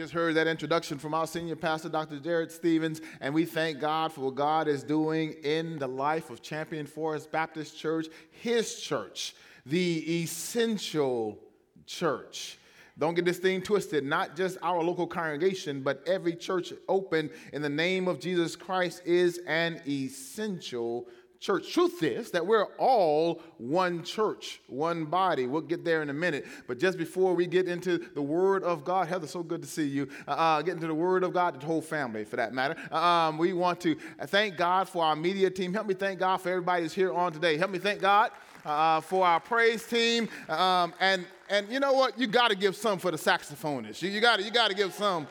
just heard that introduction from our senior pastor, Dr. Jarrett Stephens, and we thank God for what God is doing in the life of Champion Forest Baptist Church, his church, the essential church. Don't get this thing twisted. Not just our local congregation, but every church open in the name of Jesus Christ is an essential church. Truth is that we're all one church, one body. We'll get there in a minute. But just before we get into the Word of God, Heather, so good to see you. Uh, uh get into the Word of God, the whole family for that matter. Um, we want to thank God for our media team. Help me thank God for everybody who's here on today. Help me thank God uh, for our praise team. Um, and, and you know what? You got to give some for the saxophonists. You, you got to you got to give some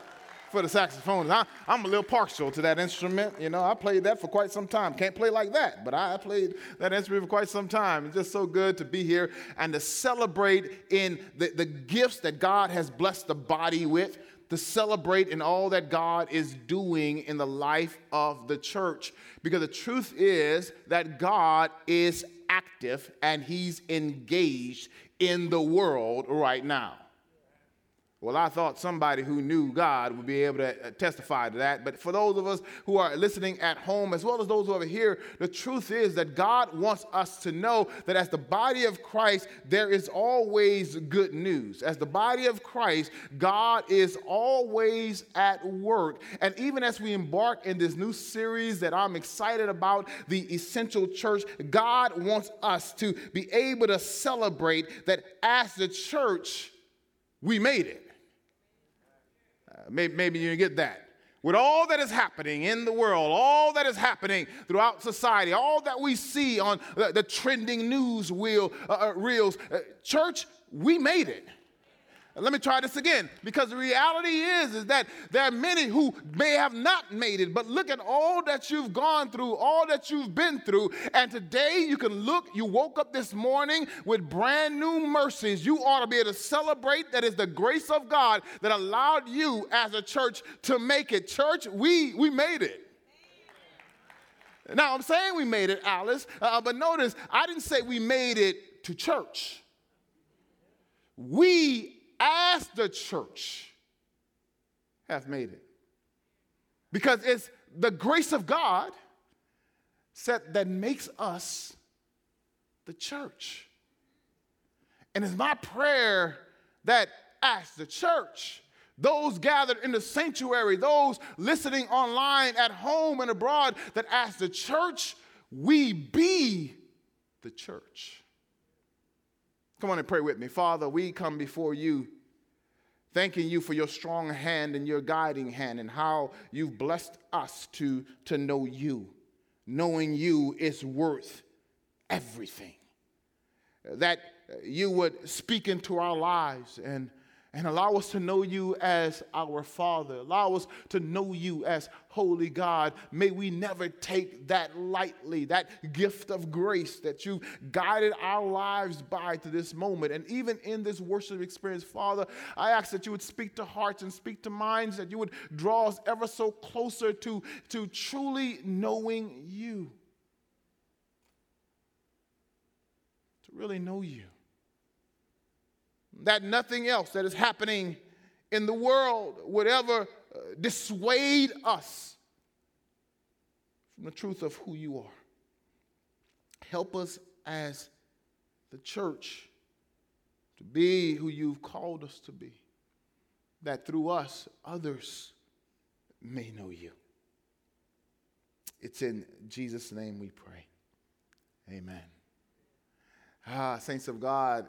for the saxophonist. I, am a little partial to that instrument. You know, I played that for quite some time. Can't play like that, but I played that instrument for quite some time. It's just so good to be here and to celebrate in the, the gifts that God has blessed the body with, to celebrate in all that God is doing in the life of the church. Because the truth is that God is active and He's engaged in the world right now. Well, I thought somebody who knew God would be able to uh, testify to that. But for those of us who are listening at home, as well as those who are here, the truth is that God wants us to know that as the body of Christ, there is always good news. As the body of Christ, God is always at work. And even as we embark in this new series that I'm excited about, the Essential Church, God wants us to be able to celebrate that as the church, we made it maybe, maybe you get that. With all that is happening in the world, all that is happening throughout society, all that we see on the, the trending news wheel, uh, uh reels, uh, church, we made it. Let me try this again because the reality is is that there are many who may have not made it but look at all that you've gone through all that you've been through and today you can look you woke up this morning with brand new mercies. You ought to be able to celebrate that is the grace of God that allowed you as a church to make it. Church we we made it. Now I'm saying we made it Alice uh, but notice I didn't say we made it to church. We as the church have made it. Because it's the grace of God that makes us the church. And it's my prayer that as the church, those gathered in the sanctuary, those listening online at home and abroad, that as the church, we be the church. Come on and pray with me. Father, we come before you thanking you for your strong hand and your guiding hand and how you've blessed us to, to know you. Knowing you is worth everything. That you would speak into our lives and and allow us to know you as our Father. Allow us to know you as Holy God. May we never take that lightly, that gift of grace that you've guided our lives by to this moment. And even in this worship experience, Father, I ask that you would speak to hearts and speak to minds, that you would draw us ever so closer to, to truly knowing you. To really know you that nothing else that is happening in the world would ever uh, dissuade us from the truth of who you are. Help us as the church to be who you've called us to be, that through us others may know you. It's in Jesus' name we pray. Amen. Ah, saints of God,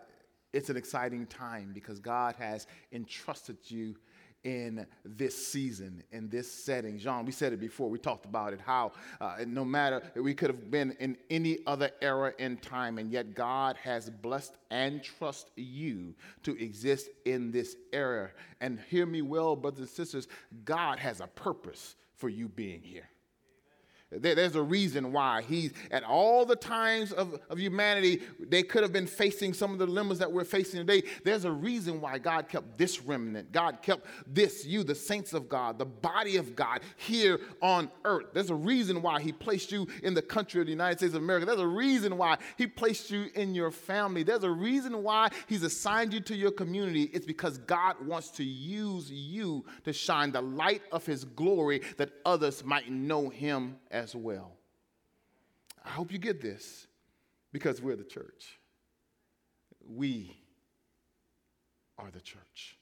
it's an exciting time because God has entrusted you in this season, in this setting. John, we said it before, we talked about it, how uh, no matter, we could have been in any other era in time, and yet God has blessed and trust you to exist in this era. And hear me well, brothers and sisters, God has a purpose for you being here. There's a reason why he's at all the times of, of humanity, they could have been facing some of the dilemmas that we're facing today. There's a reason why God kept this remnant. God kept this, you, the saints of God, the body of God here on earth. There's a reason why he placed you in the country of the United States of America. There's a reason why he placed you in your family. There's a reason why he's assigned you to your community. It's because God wants to use you to shine the light of his glory that others might know him as as well. I hope you get this because we're the church. We are the church.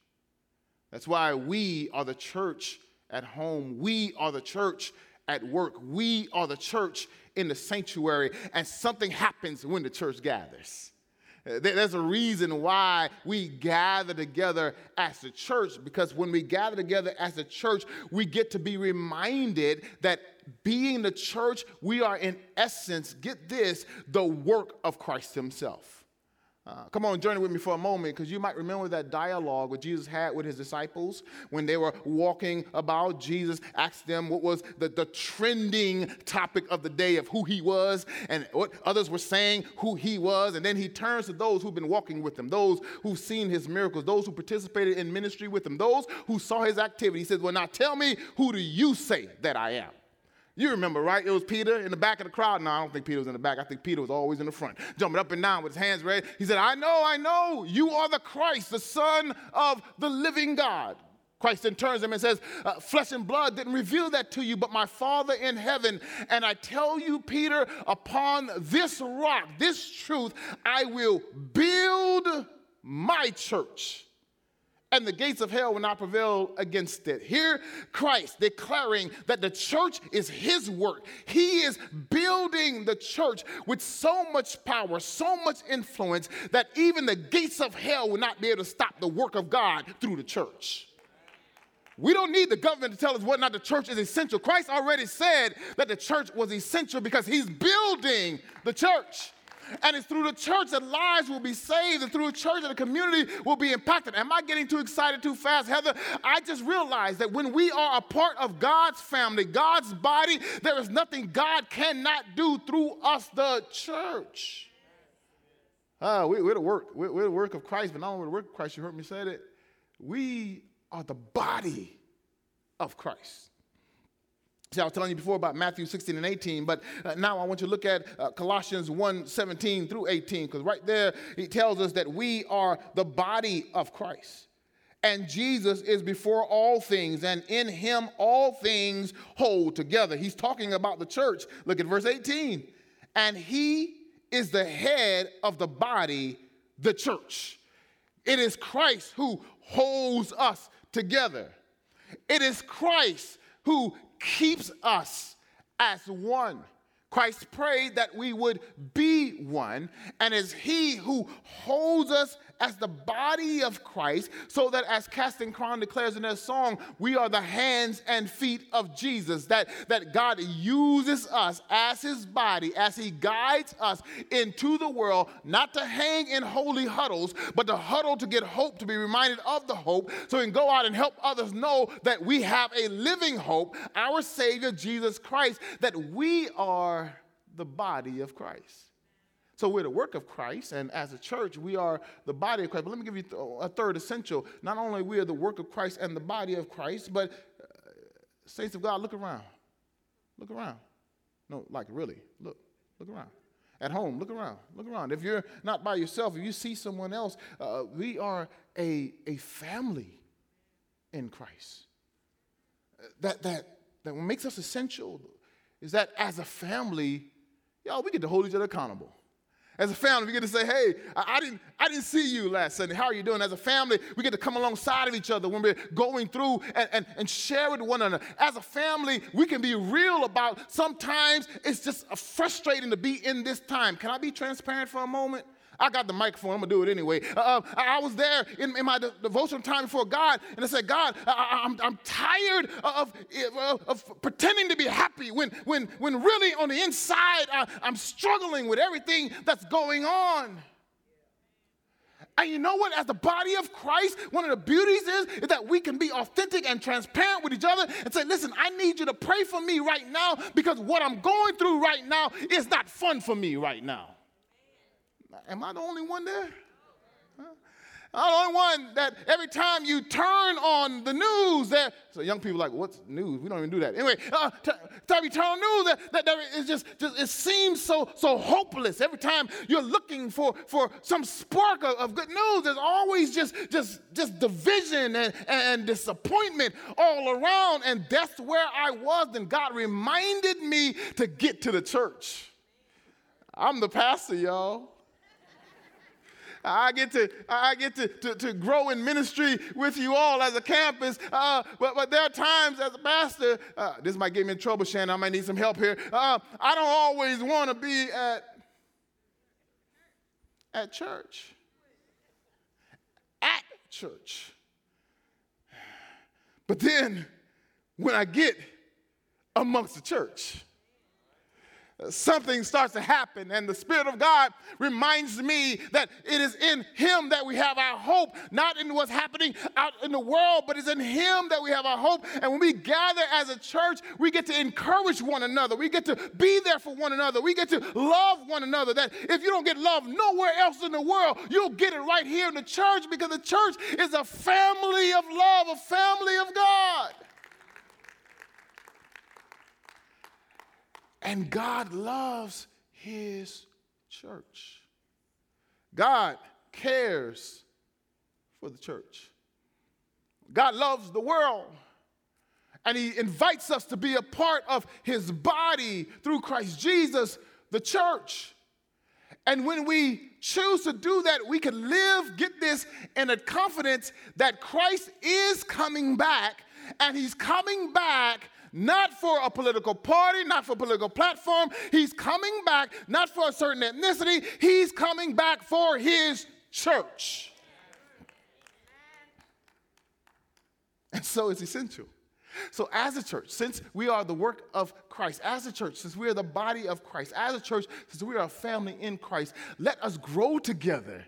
That's why we are the church at home. We are the church at work. We are the church in the sanctuary, and something happens when the church gathers. Uh, there's a reason why we gather together as a church, because when we gather together as a church, we get to be reminded that being the church, we are in essence, get this, the work of Christ Himself. Uh, come on, journey with me for a moment, because you might remember that dialogue that Jesus had with his disciples when they were walking about. Jesus asked them what was the, the trending topic of the day of who he was and what others were saying who he was. And then he turns to those who've been walking with him, those who've seen his miracles, those who participated in ministry with him, those who saw his activity. He says, Well, now tell me, who do you say that I am? You remember, right? It was Peter in the back of the crowd. No, I don't think Peter was in the back. I think Peter was always in the front, jumping up and down with his hands raised. He said, I know, I know, you are the Christ, the Son of the living God. Christ then turns him and says, uh, Flesh and blood didn't reveal that to you, but my Father in heaven. And I tell you, Peter, upon this rock, this truth, I will build my church and the gates of hell will not prevail against it. Here, Christ declaring that the church is his work. He is building the church with so much power, so much influence, that even the gates of hell will not be able to stop the work of God through the church. We don't need the government to tell us whether or not the church is essential. Christ already said that the church was essential because he's building the church. And it's through the church that lives will be saved, and through the church that the community will be impacted. Am I getting too excited too fast, Heather? I just realized that when we are a part of God's family, God's body, there is nothing God cannot do through us, the church. Uh, we, are the work, we're, we're, the work of Christ, but not only the work of Christ, you heard me say that. We are the body of Christ. See, I was telling you before about Matthew 16 and 18, but uh, now I want you to look at uh, Colossians 1 17 through 18, because right there he tells us that we are the body of Christ. And Jesus is before all things, and in him all things hold together. He's talking about the church. Look at verse 18. And he is the head of the body, the church. It is Christ who holds us together. It is Christ who keeps us as one. Christ prayed that we would be one, and it's He who holds us as the body of Christ, so that as Casting Crown declares in their song, we are the hands and feet of Jesus. That, that God uses us as his body, as he guides us into the world, not to hang in holy huddles, but to huddle to get hope, to be reminded of the hope, so we can go out and help others know that we have a living hope, our Savior, Jesus Christ, that we are the body of Christ. So we're the work of Christ, and as a church, we are the body of Christ. But let me give you a third essential. Not only we are the work of Christ and the body of Christ, but uh, saints of God, look around. Look around. No, like really, look, look around. At home, look around, look around. If you're not by yourself, if you see someone else, uh, we are a, a family in Christ. That, that, that makes us essential is that as a family, y'all, we get to hold each other accountable. As a family, we get to say, hey, I, I, didn't, I didn't see you last Sunday. How are you doing? As a family, we get to come alongside of each other when we're going through and, and, and share with one another. As a family, we can be real about sometimes it's just frustrating to be in this time. Can I be transparent for a moment? I got the microphone. I'm gonna do it anyway. Uh, uh I was there in, in my de- devotional time before God, and I said, God, I, am I'm, I'm tired of, of, of, pretending to be happy when, when, when really on the inside I, I'm struggling with everything that's going on. And you know what? As the body of Christ, one of the beauties is, is that we can be authentic and transparent with each other and say, listen, I need you to pray for me right now because what I'm going through right now is not fun for me right now. Am I the only one there? I'm the only one that every time you turn on the news, that so young people like, what's news? We don't even do that. Anyway, uh, t- time you turn on news, that, that there is just, just, it seems so so hopeless. Every time you're looking for for some spark of, of good news, there's always just just just division and, and disappointment all around. And that's where I was. And God reminded me to get to the church. I'm the pastor, y'all. I get to, I get to, to, to grow in ministry with you all as a campus. Uh, but, but there are times as a pastor, uh, this might get me in trouble, Shannon. I might need some help here. Uh, I don't always want to be at, at church. At church. But then when I get amongst the church, something starts to happen, and the Spirit of God reminds me that it is in Him that we have our hope, not in what's happening out in the world, but it's in Him that we have our hope. And when we gather as a church, we get to encourage one another, we get to be there for one another, we get to love one another. That if you don't get love nowhere else in the world, you'll get it right here in the church because the church is a family of love, a family of God. And God loves his church. God cares for the church. God loves the world. And he invites us to be a part of his body through Christ Jesus, the church. And when we choose to do that, we can live, get this, in a confidence that Christ is coming back, and he's coming back not for a political party, not for a political platform. He's coming back not for a certain ethnicity, he's coming back for his church. And so it's essential. So, as a church, since we are the work of Christ, as a church, since we are the body of Christ, as a church, since we are a family in Christ, let us grow together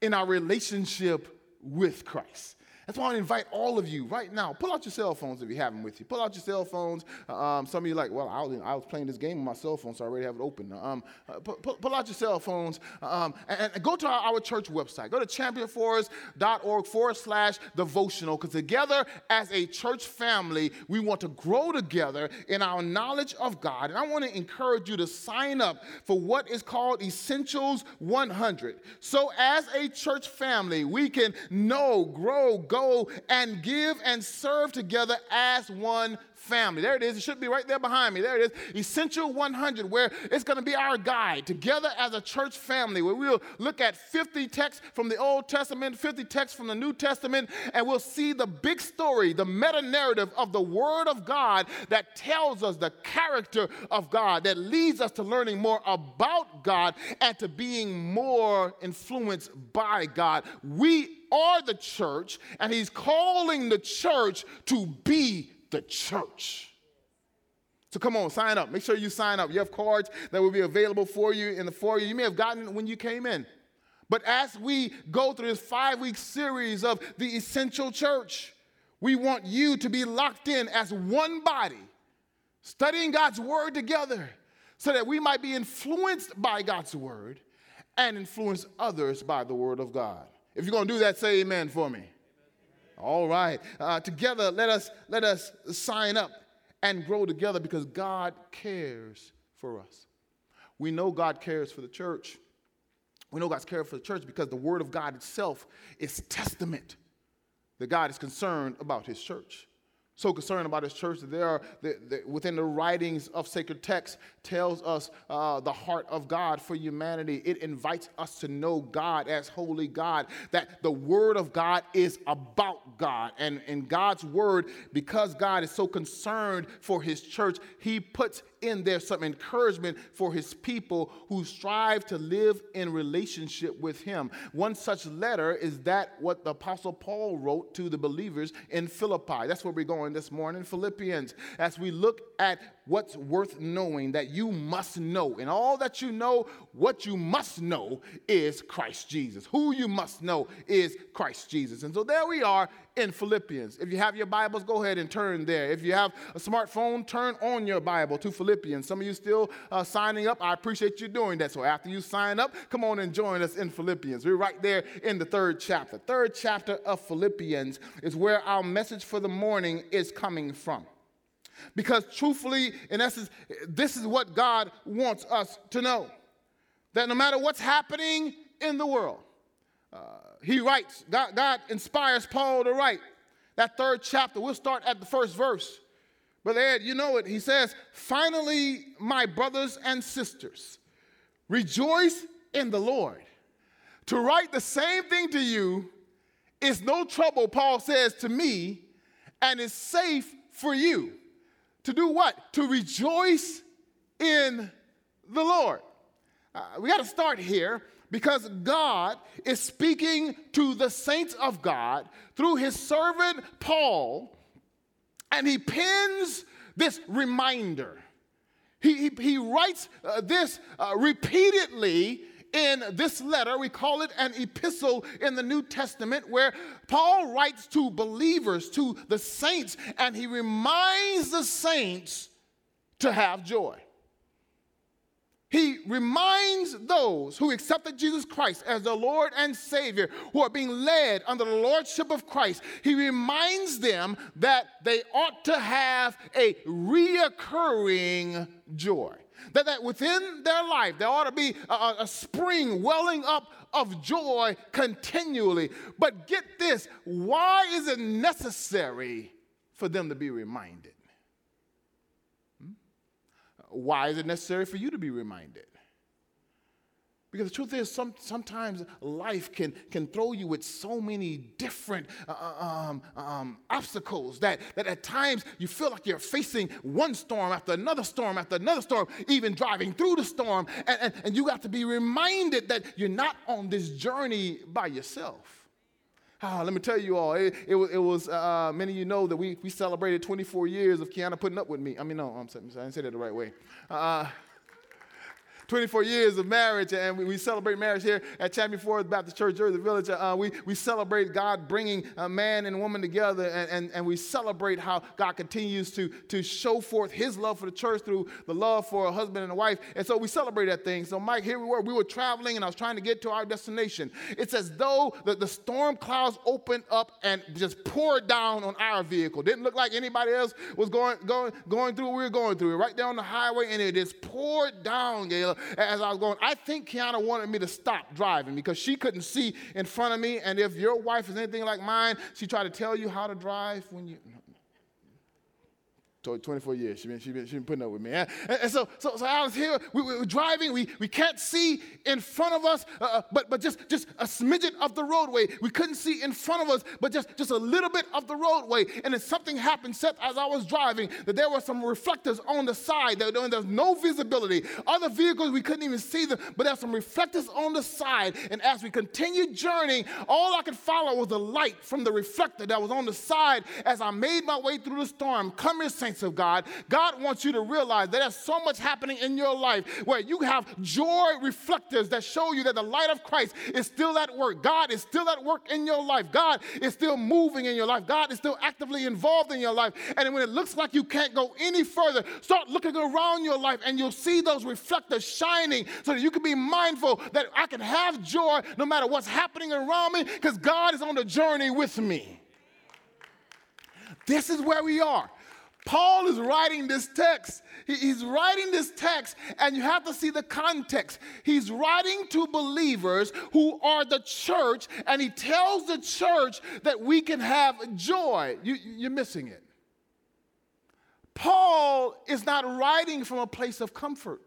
in our relationship with Christ. That's why I invite all of you right now. Pull out your cell phones if you have them with you. Pull out your cell phones. Um, some of you like, well, I was, I was, playing this game on my cell phone, so I already have it open. Um, uh, pull, pull, out your cell phones um, and, and, go to our, our, church website. Go to championforest.org forward slash devotional because together as a church family, we want to grow together in our knowledge of God. And I want to encourage you to sign up for what is called Essentials 100. So as a church family, we can know, grow, go, go and give and serve together as one family. There it is. It should be right there behind me. There it is. Essential 100, where it's going to be our guide together as a church family, where we'll look at 50 texts from the Old Testament, 50 texts from the New Testament, and we'll see the big story, the meta narrative of the Word of God that tells us the character of God, that leads us to learning more about God and to being more influenced by God. We are the church, and He's calling the church to be the church. So come on, sign up. Make sure you sign up. You have cards that will be available for you in the foyer. You may have gotten it when you came in. But as we go through this five week series of the essential church, we want you to be locked in as one body, studying God's word together so that we might be influenced by God's word and influence others by the word of God. If you're going to do that, say amen for me. All right. Uh, together, let us, let us sign up and grow together because God cares for us. We know God cares for the church. We know God's care for the church because the Word of God itself is testament that God is concerned about His church so concerned about his church that there are the, within the writings of sacred text tells us uh, the heart of god for humanity. It invites us to know god as holy god that the word of god is about god. And in god's word because god is so concerned for his church he puts in there some encouragement for his people who strive to live in relationship with him. One such letter is that what the Apostle Paul wrote to the believers in Philippi. That's where we're going this morning, Philippians, as we look at what's worth knowing that you must know. And all that you know, what you must know is Christ Jesus. Who you must know is Christ Jesus. And so there we are in Philippians. If you have your Bibles, go ahead and turn there. If you have a smartphone, turn on your Bible to Philippians. Some of you still uh, signing up. I appreciate you doing that. So after you sign up, come on and join us in Philippians. We're right there in the third chapter. Third chapter of Philippians is where our message for the morning is coming from. Because truthfully, in essence, this is what God wants us to know that no matter what's happening in the world, uh, he writes, God, God inspires Paul to write that third chapter. We'll start at the first verse. Brother Ed, you know it. He says, Finally, my brothers and sisters, rejoice in the Lord. To write the same thing to you is no trouble, Paul says to me, and is safe for you. To do what? To rejoice in the Lord. Uh, we got to start here because God is speaking to the saints of God through his servant Paul, and he pins this reminder. He, he, he writes uh, this uh, repeatedly in this letter. We call it an epistle in the New Testament, where Paul writes to believers, to the saints, and he reminds the saints to have joy. He reminds those who accepted Jesus Christ as the Lord and Savior, who are being led under the Lordship of Christ, he reminds them that they ought to have a reoccurring joy. That, that within their life, there ought to be a, a spring welling up of joy continually. But get this why is it necessary for them to be reminded? Why is it necessary for you to be reminded? Because the truth is, some, sometimes life can, can throw you with so many different uh, uh, um, um, obstacles that, that at times you feel like you're facing one storm after another storm after another storm, even driving through the storm. And, and, and you got to be reminded that you're not on this journey by yourself. Ah, let me tell you all, it, it, it was, uh, many of you know that we, we celebrated 24 years of Kiana putting up with me. I mean, no, I'm sorry, I didn't say that the right way. Uh, 24 years of marriage, and we, we celebrate marriage here at Champion Forest Baptist Church, Jersey Village. Uh, we, we celebrate God bringing a man and woman together, and, and, and we celebrate how God continues to, to show forth his love for the church through the love for a husband and a wife. And so we celebrate that thing. So, Mike, here we were. We were traveling, and I was trying to get to our destination. It's as though the, the storm clouds opened up and just poured down on our vehicle. Didn't look like anybody else was going, going, going through what we were going through. Right down the highway, and it just poured down, Gayla as I was going, I think Kiana wanted me to stop driving because she couldn't see in front of me. And if your wife is anything like mine, she tried to tell you how to drive when you. 24 years. She's been, she been, she been putting up with me. And, and so, so, so I was here, we, we, were driving, we, we can't see in front of us, uh, uh, but, but just, just a smidget of the roadway. We couldn't see in front of us, but just, just a little bit of the roadway. And then something happened, Seth, as I was driving, that there were some reflectors on the side. There, was no visibility. Other vehicles, we couldn't even see them, but there were some reflectors on the side. And as we continued journeying, all I could follow was the light from the reflector that was on the side as I made my way through the storm. Here, saints of God, God wants you to realize that there's so much happening in your life where you have joy reflectors that show you that the light of Christ is still at work. God is still at work in your life. God is still moving in your life. God is still actively involved in your life. And when it looks like you can't go any further, start looking around your life and you'll see those reflectors shining so that you can be mindful that I can have joy no matter what's happening around me because God is on the journey with me. This is where we are. Paul is writing this text. He's writing this text, and you have to see the context. He's writing to believers who are the church, and he tells the church that we can have joy. You, you're missing it. Paul is not writing from a place of comfort.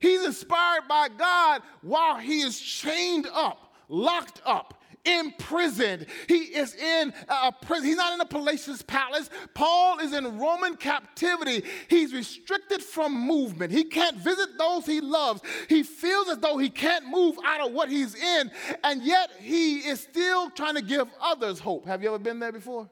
He's inspired by God while he is chained up, locked up, imprisoned. He is in a prison. He's not in a Palatial palace. Paul is in Roman captivity. He's restricted from movement. He can't visit those he loves. He feels as though he can't move out of what he's in, and yet he is still trying to give others hope. Have you ever been there before?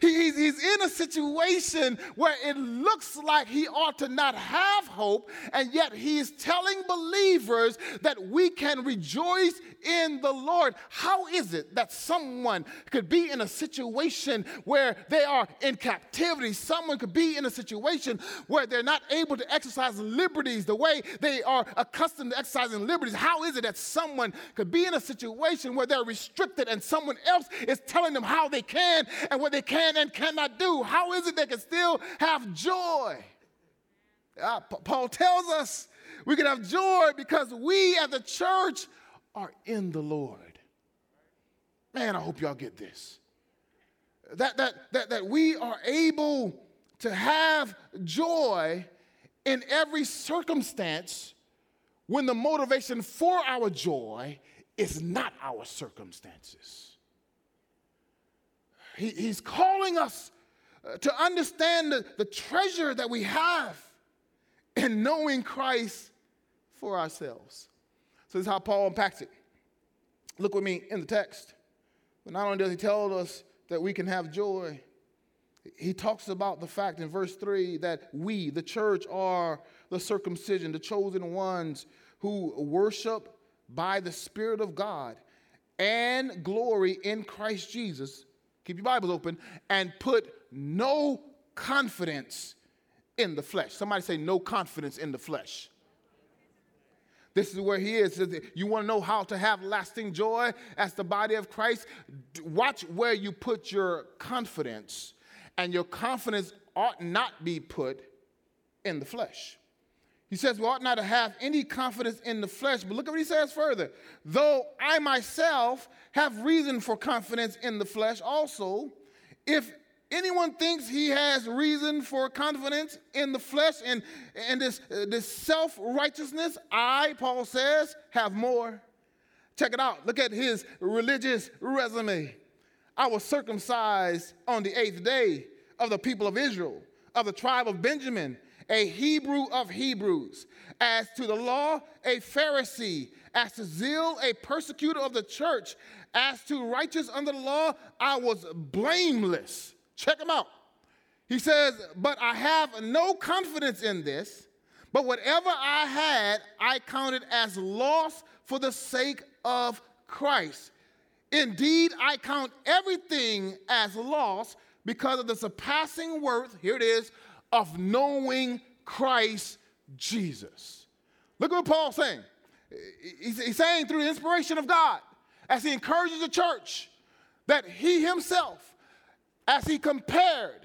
He, he's, he's in a situation where it looks like he ought to not have hope, and yet he's telling believers that we can rejoice in the Lord. How is it that someone could be in a situation where they are in captivity? Someone could be in a situation where they're not able to exercise liberties the way they are accustomed to exercising liberties. How is it that someone could be in a situation where they're restricted and someone else is telling them how they can and what they can and cannot do? How is it they can still have joy? Uh, Paul tells us we can have joy because we as the church are in the Lord. Man, I hope y'all get this. That, that, that, that we are able to have joy in every circumstance when the motivation for our joy is not our circumstances. He, he's calling us uh, to understand the, the treasure that we have in knowing Christ for ourselves. So this is how Paul unpacks it. Look with me in the text. But not only does he tell us that we can have joy, he talks about the fact in verse 3 that we, the church, are the circumcision, the chosen ones who worship by the Spirit of God and glory in Christ Jesus. Keep your Bibles open and put no confidence in the flesh. Somebody say, no confidence in the flesh. This is where he is. You want to know how to have lasting joy as the body of Christ? Watch where you put your confidence, and your confidence ought not be put in the flesh. He says, We ought not to have any confidence in the flesh, but look at what he says further. Though I myself have reason for confidence in the flesh also, if anyone thinks he has reason for confidence in the flesh and, and this, uh, this self righteousness, I, Paul says, have more. Check it out. Look at his religious resume. I was circumcised on the eighth day of the people of Israel, of the tribe of Benjamin, a Hebrew of Hebrews. As to the law, a Pharisee. As to zeal, a persecutor of the church. As to righteous under the law, I was blameless. Check him out. He says, But I have no confidence in this, but whatever I had, I counted as loss for the sake of Christ. Indeed, I count everything as loss because of the surpassing worth, here it is, of knowing Christ Jesus. Look at what Paul's saying. He's saying through the inspiration of God, as he encourages the church, that he himself as he compared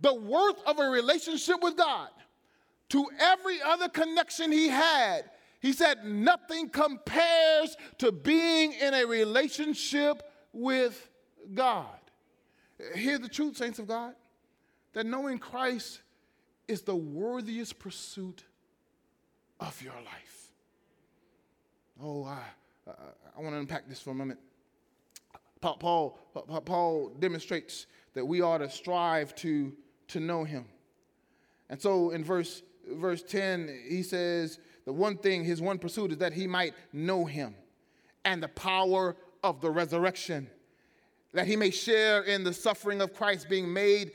the worth of a relationship with God to every other connection he had, he said, Nothing compares to being in a relationship with God. Hear the truth, saints of God, that knowing Christ is the worthiest pursuit of your life. Oh, I, I, I want to unpack this for a moment. Paul, Paul, Paul demonstrates that we ought to strive to, to know him. And so in verse, verse 10, he says, the one thing, his one pursuit is that he might know him and the power of the resurrection, that he may share in the suffering of Christ, being made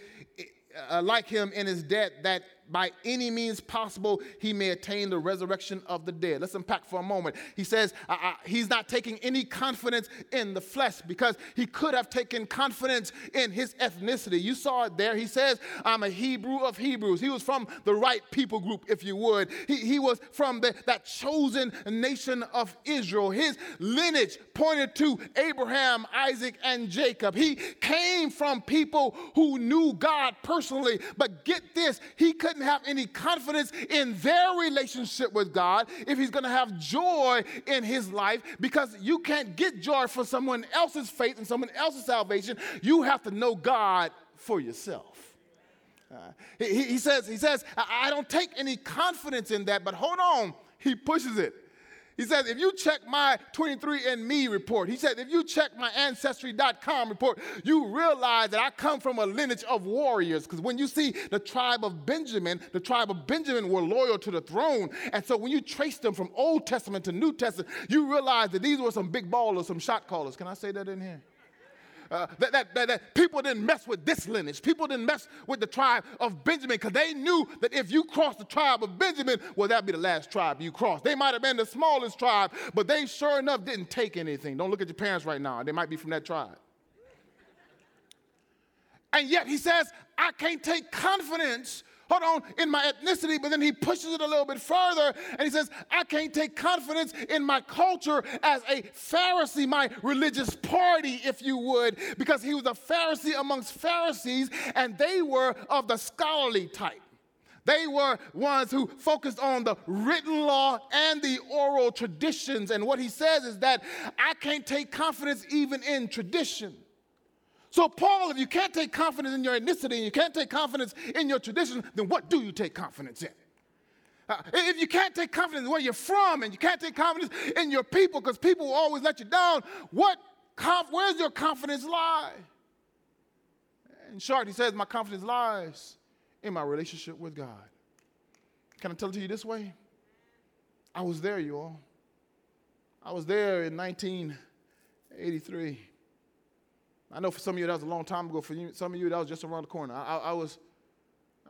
uh, like him in his death, that by any means possible he may attain the resurrection of the dead. Let's unpack for a moment. He says uh, uh, he's not taking any confidence in the flesh because he could have taken confidence in his ethnicity. You saw it there. He says, I'm a Hebrew of Hebrews. He was from the right people group, if you would. He, he was from the, that chosen nation of Israel. His lineage pointed to Abraham, Isaac, and Jacob. He came from people who knew God personally. But get this, he couldn't have any confidence in their relationship with God if he's going to have joy in his life because you can't get joy from someone else's faith and someone else's salvation. You have to know God for yourself. Uh, he, he, says, he says, I don't take any confidence in that, but hold on. He pushes it. He says, if you check my 23andMe report, he said, if you check my Ancestry.com report, you realize that I come from a lineage of warriors. Because when you see the tribe of Benjamin, the tribe of Benjamin were loyal to the throne. And so when you trace them from Old Testament to New Testament, you realize that these were some big ballers, some shot callers. Can I say that in here? Uh, that, that, that, that, people didn't mess with this lineage. People didn't mess with the tribe of Benjamin because they knew that if you crossed the tribe of Benjamin, well, that'd be the last tribe you crossed. They might have been the smallest tribe, but they sure enough didn't take anything. Don't look at your parents right now. They might be from that tribe. And yet he says, I can't take confidence hold on, in my ethnicity, but then he pushes it a little bit further and he says, I can't take confidence in my culture as a Pharisee, my religious party, if you would, because he was a Pharisee amongst Pharisees and they were of the scholarly type. They were ones who focused on the written law and the oral traditions. And what he says is that I can't take confidence even in tradition. So, Paul, if you can't take confidence in your ethnicity and you can't take confidence in your tradition, then what do you take confidence in? Uh, if you can't take confidence in where you're from and you can't take confidence in your people because people will always let you down, what conf- where's your confidence lie? In short, he says, My confidence lies in my relationship with God. Can I tell it to you this way? I was there, you all. I was there in 1983. I know for some of you that was a long time ago. For you, some of you that was just around the corner. I, I, I, was,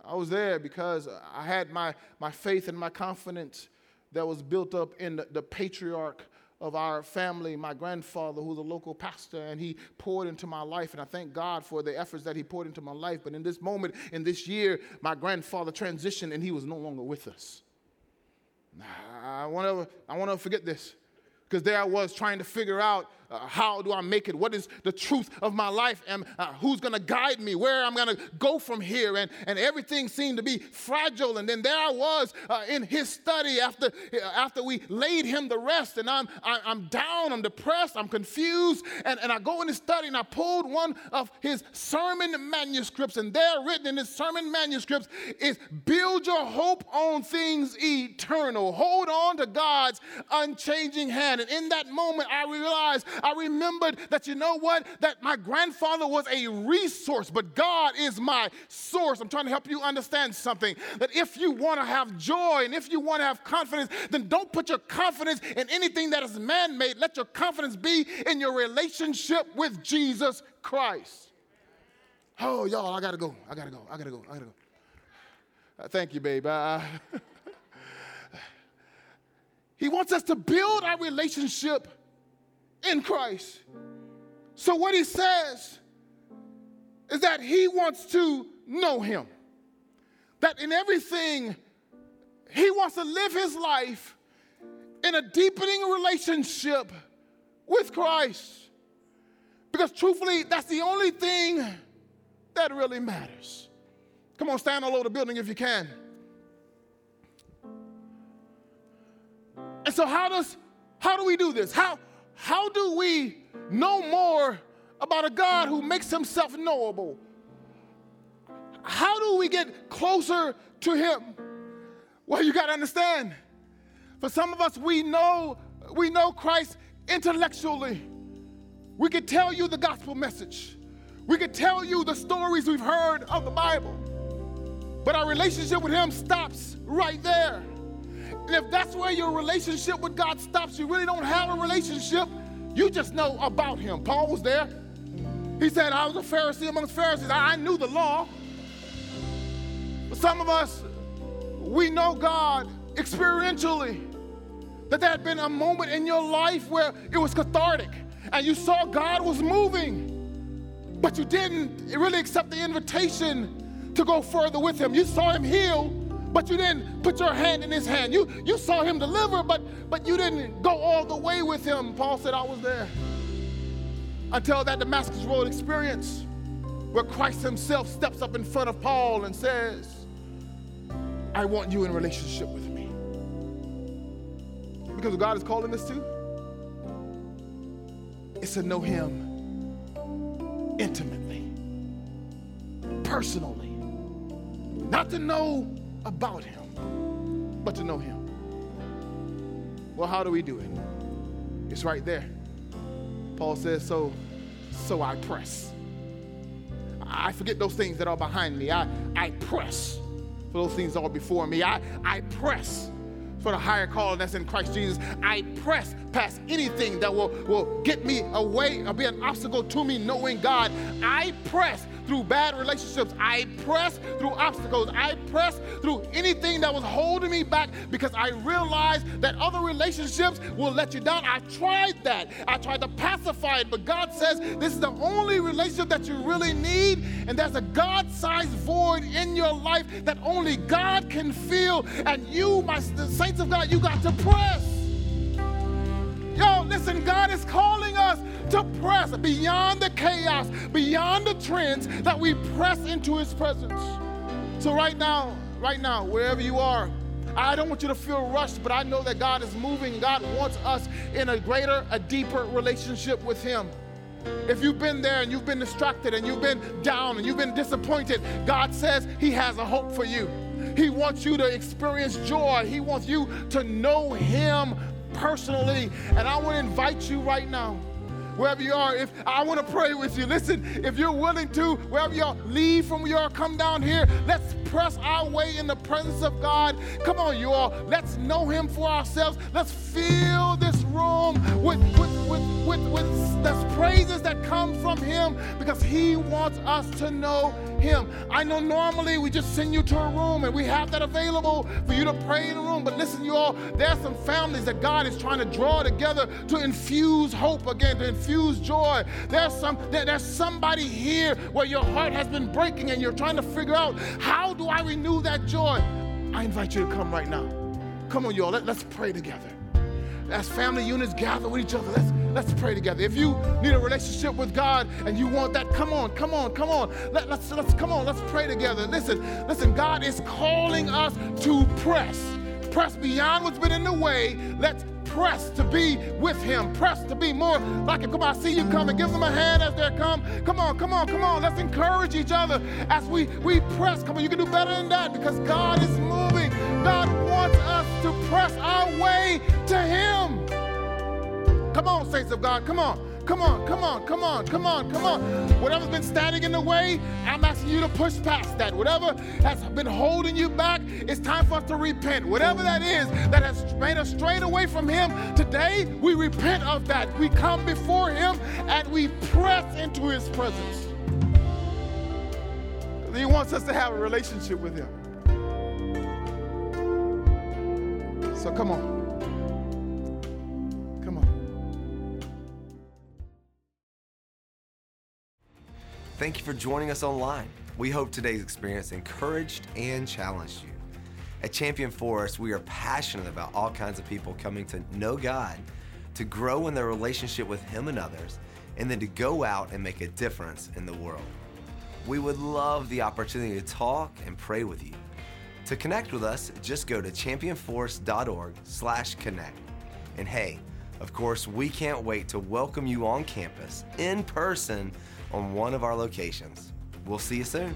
I was there because I had my, my faith and my confidence that was built up in the, the patriarch of our family, my grandfather, who's a local pastor, and he poured into my life. And I thank God for the efforts that he poured into my life. But in this moment, in this year, my grandfather transitioned and he was no longer with us. I want to I want to forget this because there I was trying to figure out uh, how do I make it? What is the truth of my life? And uh, who's going to guide me? Where I'm going to go from here? And, and everything seemed to be fragile. And then there I was uh, in his study after, uh, after we laid him to rest. And I'm, I, am i am down, I'm depressed, I'm confused. And, and I go in his study and I pulled one of his sermon manuscripts. And there, written in his sermon manuscripts, is build your hope on things eternal. Hold on to God's unchanging hand. And in that moment, I realized I remembered that you know what? That my grandfather was a resource, but God is my source. I'm trying to help you understand something. That if you want to have joy and if you want to have confidence, then don't put your confidence in anything that is man made. Let your confidence be in your relationship with Jesus Christ. Oh, y'all, I gotta go. I gotta go. I gotta go. I gotta go. Uh, thank you, babe. Uh, he wants us to build our relationship in Christ. So, what he says is that he wants to know him. That in everything, he wants to live his life in a deepening relationship with Christ. Because truthfully, that's the only thing that really matters. Come on, stand all over the building if you can. And so how does how do we do this? How how do we know more about a God who makes himself knowable? How do we get closer to him? Well, you got to understand. For some of us, we know we know Christ intellectually. We could tell you the gospel message. We could tell you the stories we've heard of the Bible. But our relationship with him stops right there. And if that's where your relationship with God stops, you really don't have a relationship. You just know about him. Paul was there. He said, I was a Pharisee amongst Pharisees. I knew the law. But some of us, we know God experientially. That there had been a moment in your life where it was cathartic and you saw God was moving, but you didn't really accept the invitation to go further with Him. You saw Him heal, but you didn't put your hand in his hand. You, you saw him deliver, but, but you didn't go all the way with him. Paul said, I was there. Until that Damascus Road experience where Christ himself steps up in front of Paul and says, I want you in relationship with me. Because God is calling us to it's to know him intimately, personally. Not to know about him, but to know him. Well, how do we do it? It's right there. Paul says, so, so I press. I forget those things that are behind me. I, I press for those things that are before me. I, I press for the higher calling that's in Christ Jesus. I press past anything that will, will get me away or be an obstacle to me knowing God. I press through bad relationships. I press through obstacles. I press through anything that was holding me back because I realized that other relationships will let you down. I tried that. I tried to pacify it, but God says this is the only relationship that you really need, and there's a God sized void in your life that only God can fill. And you, my the saints of God, you got to press. Listen, God is calling us to press beyond the chaos, beyond the trends, that we press into His presence. So, right now, right now, wherever you are, I don't want you to feel rushed, but I know that God is moving. God wants us in a greater, a deeper relationship with Him. If you've been there and you've been distracted and you've been down and you've been disappointed, God says He has a hope for you. He wants you to experience joy. He wants you to know Him personally. And I want to invite you right now wherever you are, if I want to pray with you. Listen, if you're willing to, wherever you are, leave from where you are, come down here. Let's press our way in the presence of God. Come on, you all. Let's know Him for ourselves. Let's feel this room with, with, with, with, with the praises that come from Him because He wants us to know Him. I know normally we just send you to a room and we have that available for you to pray in a room. But listen, you all, there's some families that God is trying to draw together to infuse hope again, to infuse joy. There's some there, there's somebody here where your heart has been breaking and you're trying to figure out how do I renew that joy? I invite you to come right now. Come on, y'all. Let, let's pray together. As family units gather with each other, let's let's pray together. If you need a relationship with God and you want that, come on, come on, come on. Let, let's let's come on, let's pray together. Listen, listen, God is calling us to press. Press beyond what's been in the way. Let's press to be with him, press to be more like him. Come on, I see you coming. Give them a hand as they come. Come on, come on, come on. Let's encourage each other as we, we press. Come on, you can do better than that because God is moving. God wants us to press our way to him. Come on, saints of God, come on. Come on, come on, come on, come on, come on. Whatever's been standing in the way, I'm asking you to push past that. Whatever has been holding you back, it's time for us to repent. Whatever that is that has made us strayed away from Him, today we repent of that. We come before Him and we press into His presence. He wants us to have a relationship with Him. So come on. Come on. Thank you for joining us online. We hope today's experience encouraged and challenged you. At Champion Forest, we are passionate about all kinds of people coming to know God, to grow in their relationship with Him and others, and then to go out and make a difference in the world. We would love the opportunity to talk and pray with you. To connect with us, just go to championforest.org/connect. And hey, of course, we can't wait to welcome you on campus in person on one of our locations. We'll see you soon.